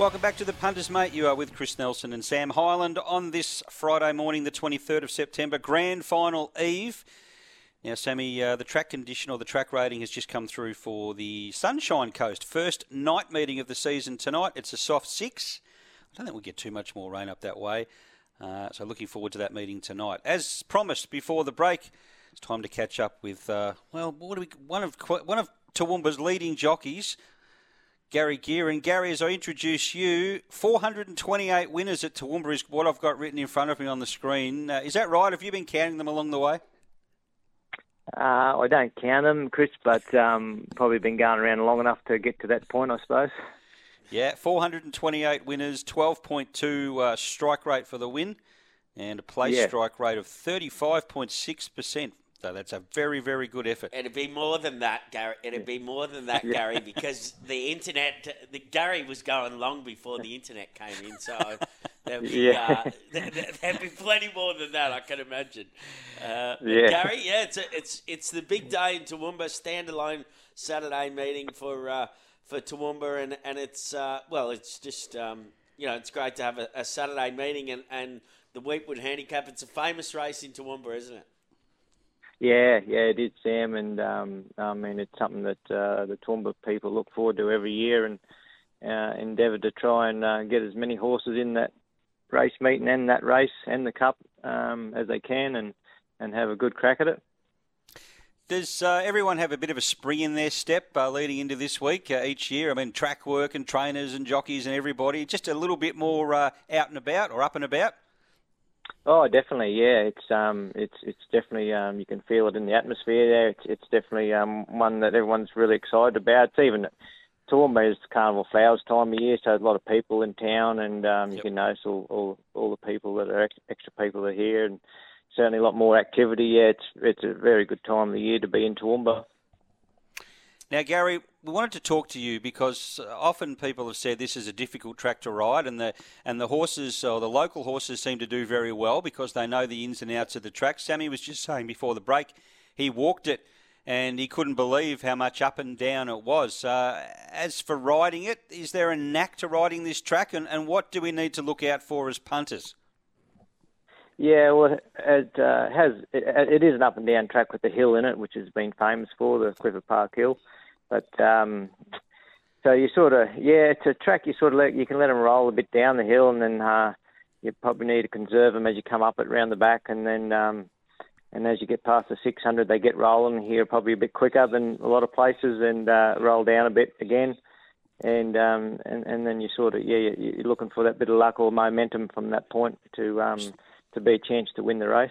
Welcome back to the Punters, mate. You are with Chris Nelson and Sam Highland on this Friday morning, the 23rd of September, grand final eve. Now, Sammy, uh, the track condition or the track rating has just come through for the Sunshine Coast. First night meeting of the season tonight. It's a soft six. I don't think we'll get too much more rain up that way. Uh, so, looking forward to that meeting tonight. As promised before the break, it's time to catch up with, uh, well, what do we, one of one of Toowoomba's leading jockeys, Gary Gearin. Gary, as I introduce you, 428 winners at Toowoomba is what I've got written in front of me on the screen. Uh, is that right? Have you been counting them along the way? Uh, I don't count them, Chris, but um, probably been going around long enough to get to that point, I suppose. Yeah, 428 winners, 12.2 uh, strike rate for the win, and a place Yeah. strike rate of 35.6%. So that's a very, very good effort. It'd be more than that, Gary. It'd be more than that, Gary, because the internet, the Gary was going long before the internet came in. So there'd be, Yeah. uh, there, there'd be plenty more than that, I can imagine. Uh, Yeah. Gary, yeah, it's a, it's it's the big day in Toowoomba, standalone Saturday meeting for uh, for Toowoomba, and and it's uh, well, it's just um, you know, it's great to have a, a Saturday meeting, and and the Weetwood Handicap. It's a famous race in Toowoomba, isn't it? Yeah, yeah, it is, Sam, and um, I mean it's something that uh, the Toowoomba people look forward to every year, and uh, endeavour to try and uh, get as many horses in that race meeting and that race and the cup um, as they can, and and have a good crack at it. Does uh, everyone have a bit of a spring in their step uh, leading into this week uh, each year? I mean, track work and trainers and jockeys and everybody, just a little bit more uh, out and about or up and about? Oh, definitely, yeah. It's um, it's it's definitely um, you can feel it in the atmosphere there. It's it's definitely um one that everyone's really excited about. It's even Toowoomba is Carnival Flowers time of year, so a lot of people in town, and um, you Yep. can notice all, all all the people that are ex- extra people are here, and certainly a lot more activity. Yeah, it's it's a very good time of the year to be in Toowoomba. Now, Gary, we wanted to talk to you because uh, often people have said this is a difficult track to ride, and the and the horses or the local horses seem to do very well because they know the ins and outs of the track. Sammy was just saying before the break, he walked it and he couldn't believe how much up and down it was. Uh, as for riding it, is there a knack to riding this track, and, and what do we need to look out for as punters? Yeah, well, it uh, has it, it is an up and down track with the hill in it, which has been famous for the Clifford Park Hill. But um, so you sort of yeah, it's a track you sort of let you can let them roll a bit down the hill, and then uh, you probably need to conserve them as you come up it round the back, and then um, and as you get past the 600, they get rolling here probably a bit quicker than a lot of places, and uh, roll down a bit again. And um, and and then you sort of yeah you- you're looking for that bit of luck or momentum from that point to um, to be a chance to win the race.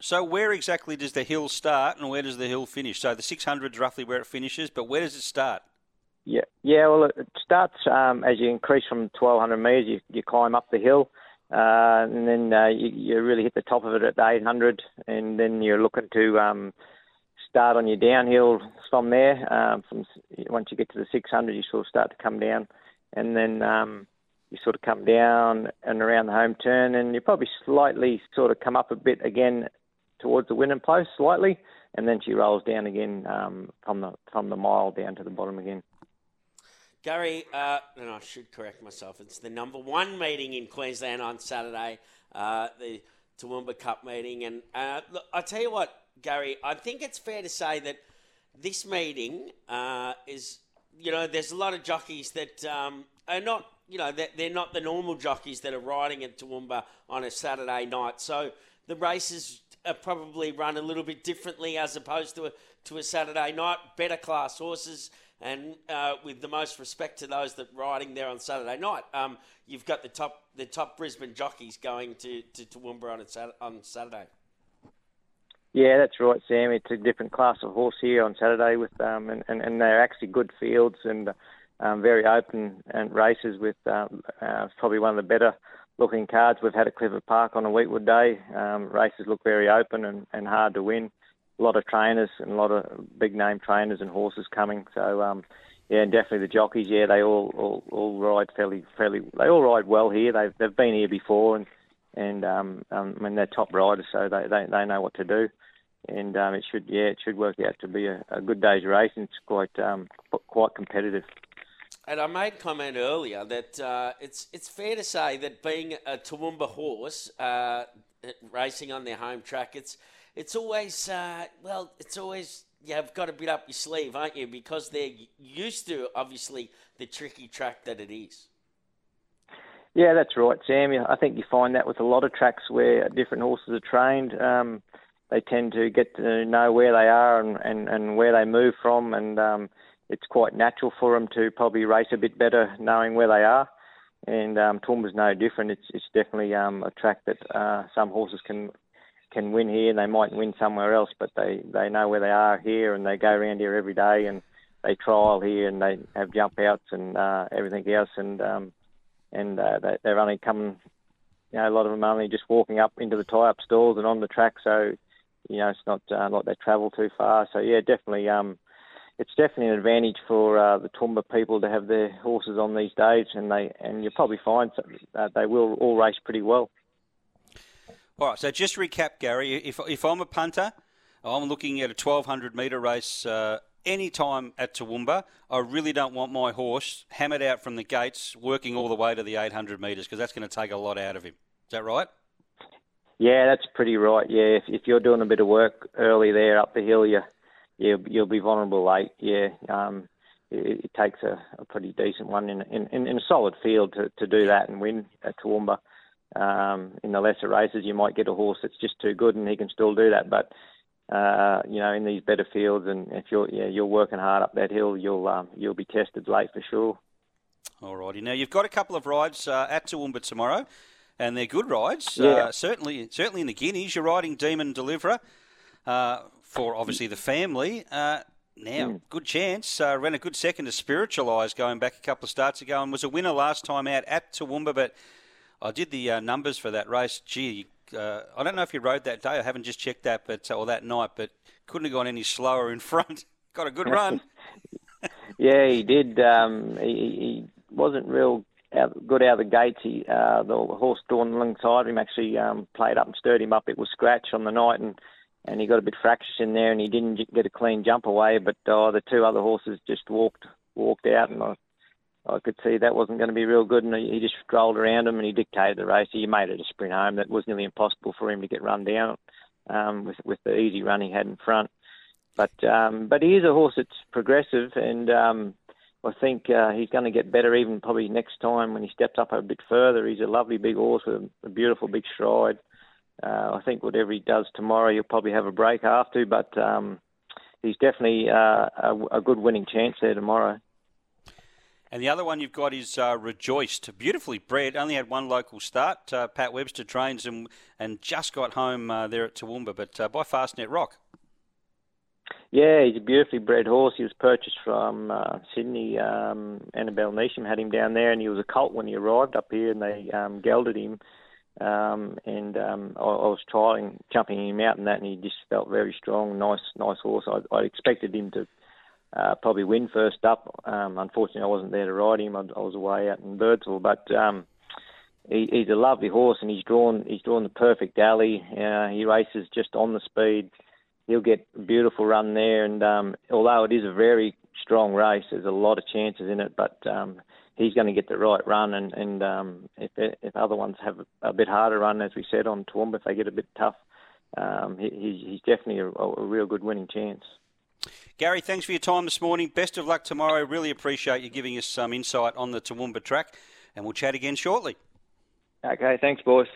So, where exactly does the hill start, and where does the hill finish? So, the 600 is roughly where it finishes, but where does it start? Yeah, yeah. Well, it starts um, as you increase from 1,200 metres. You, you climb up the hill, uh, and then uh, you, you really hit the top of it at 800, and then you're looking to um, start on your downhill from there. Um, from once you get to the 600, you sort of start to come down, and then um, you sort of come down and around the home turn, and you probably slightly sort of come up a bit again towards the winning post slightly, and then she rolls down again um, from the from the mile down to the bottom again. Gary, uh, and I should correct myself. It's the number one meeting in Queensland on Saturday, uh, the Toowoomba Cup meeting. And uh, look, I tell you what, Gary, I think it's fair to say that this meeting uh, is, you know, there's a lot of jockeys that um, are not, you know, they're, they're not the normal jockeys that are riding at Toowoomba on a Saturday night. So the races are probably run a little bit differently as opposed to a, to a Saturday night. Better class horses and uh, with the most respect to those that riding there on Saturday night, um, you've got the top the top Brisbane jockeys going to to Toowoomba on, a on Saturday. Yeah, that's right, Sam. It's a different class of horse here on Saturday with um, and, and, and they're actually good fields and um, very open and races with um, uh, probably one of the better looking cards. We've had a Clifford Park on a Weetwood day. Um, races look very open and, and hard to win. A lot of trainers and a lot of big name trainers and horses coming. So um, yeah, and definitely the jockeys. Yeah, they all, all all ride fairly fairly. They all ride well here. They've they've been here before and and um, um, I mean they're top riders, so they they, they know what to do. And um, it should yeah it should work out to be a, a good day's race. And it's quite um, quite competitive. And I made comment earlier that uh, it's it's fair to say that being a Toowoomba horse uh, racing on their home track, it's it's always uh, well, it's always you've got a bit up your sleeve, aren't you? Because they're used to obviously the tricky track that it is. Yeah, that's right, Sam. I think you find that with a lot of tracks where different horses are trained. Um, they tend to get to know where they are and, and, and where they move from, and um, it's quite natural for them to probably race a bit better knowing where they are. And um, Toowoomba's no different. It's it's definitely um, a track that uh, some horses can can win here and they might win somewhere else, but they they know where they are here and they go around here every day and they trial here and they have jump outs and uh, everything else and um, and uh, they, they're only coming. You know, a lot of them are only just walking up into the tie-up stalls and on the track, so you know it's not uh, like they travel too far. So yeah, definitely um, it's definitely an advantage for uh, the Toomba people to have their horses on these days, and they and you'll probably find that they will all race pretty well. All right, so just recap, Gary. If if I'm a punter, I'm looking at a 1200 metre race. Uh, anytime at Toowoomba, I really don't want my horse hammered out from the gates, working all the way to the 800 metres, because that's going to take a lot out of him. Is that right? Yeah, that's pretty right. Yeah, if, if you're doing a bit of work early there up the hill, you yeah, you'll be vulnerable late. Yeah, um, it, it takes a, a, pretty decent one in, in, in, a solid field to, to do that and win at Toowoomba. Um, in the lesser races, you might get a horse that's just too good and he can still do that. But uh, you know, in these better fields, and if you're yeah, you're working hard up that hill, you'll um, you'll be tested late for sure. All righty. Now you've got a couple of rides uh, at Toowoomba tomorrow, and they're good rides. Yeah. Uh, certainly, certainly in the Guineas, you're riding Demon Deliverer. Uh, for obviously the family. Uh, now, mm. good chance. Uh, ran a good second to Spiritualise going back a couple of starts ago and was a winner last time out at Toowoomba. But I did the uh, numbers for that race. Gee, uh, I don't know if you rode that day. I haven't just checked that, but or that night, but couldn't have gone any slower in front. Got a good run. yeah, he did. Um, he, he, wasn't real out, good out of the gates. He, uh, the horse drawn alongside him actually um, played up and stirred him up. It was scratch on the night and and he got a bit fractious in there, and he didn't get a clean jump away. But uh, the two other horses just walked walked out, and I, I could see that wasn't going to be real good. And he just strolled around him, and he dictated the race. He made it a sprint home. That was nearly impossible for him to get run down um, with with the easy run he had in front. But um, but he is a horse that's progressive, and um, I think uh, he's going to get better even probably next time when he steps up a bit further. He's a lovely big horse with a beautiful big stride uh, I think whatever he does tomorrow, he'll probably have a break after, but um, he's definitely uh, a, a, good winning chance there tomorrow. And the other one you've got is uh, Rejoiced, beautifully bred. Only had one local start. Uh, Pat Webster trains and and just got home uh, there at Toowoomba, but uh, by Fastnet Rock. Yeah, he's a beautifully bred horse. He was purchased from uh, Sydney. Um, Annabel Neasham had him down there, and he was a colt when he arrived up here, and they um, gelded him um, and um, I, I, was trying jumping him out and that, and he just felt very strong, nice, nice horse. I, I expected him to uh, probably win first up. Um, unfortunately, I wasn't there to ride him. I, I was away out in Birdsville, but um, he, he's a lovely horse, and he's drawn he's drawn the perfect alley. Uh, he races just on the speed. He'll get a beautiful run there, and um, although it is a very strong race, there's a lot of chances in it, but um, he's going to get the right run. And, and um, if, if other ones have a bit harder run, as we said on Toowoomba, if they get a bit tough, um, he, he's definitely a, a real good winning chance. Gary, thanks for your time this morning. Best of luck tomorrow. Really appreciate you giving us some insight on the Toowoomba track, and we'll chat again shortly. Okay, thanks, boys.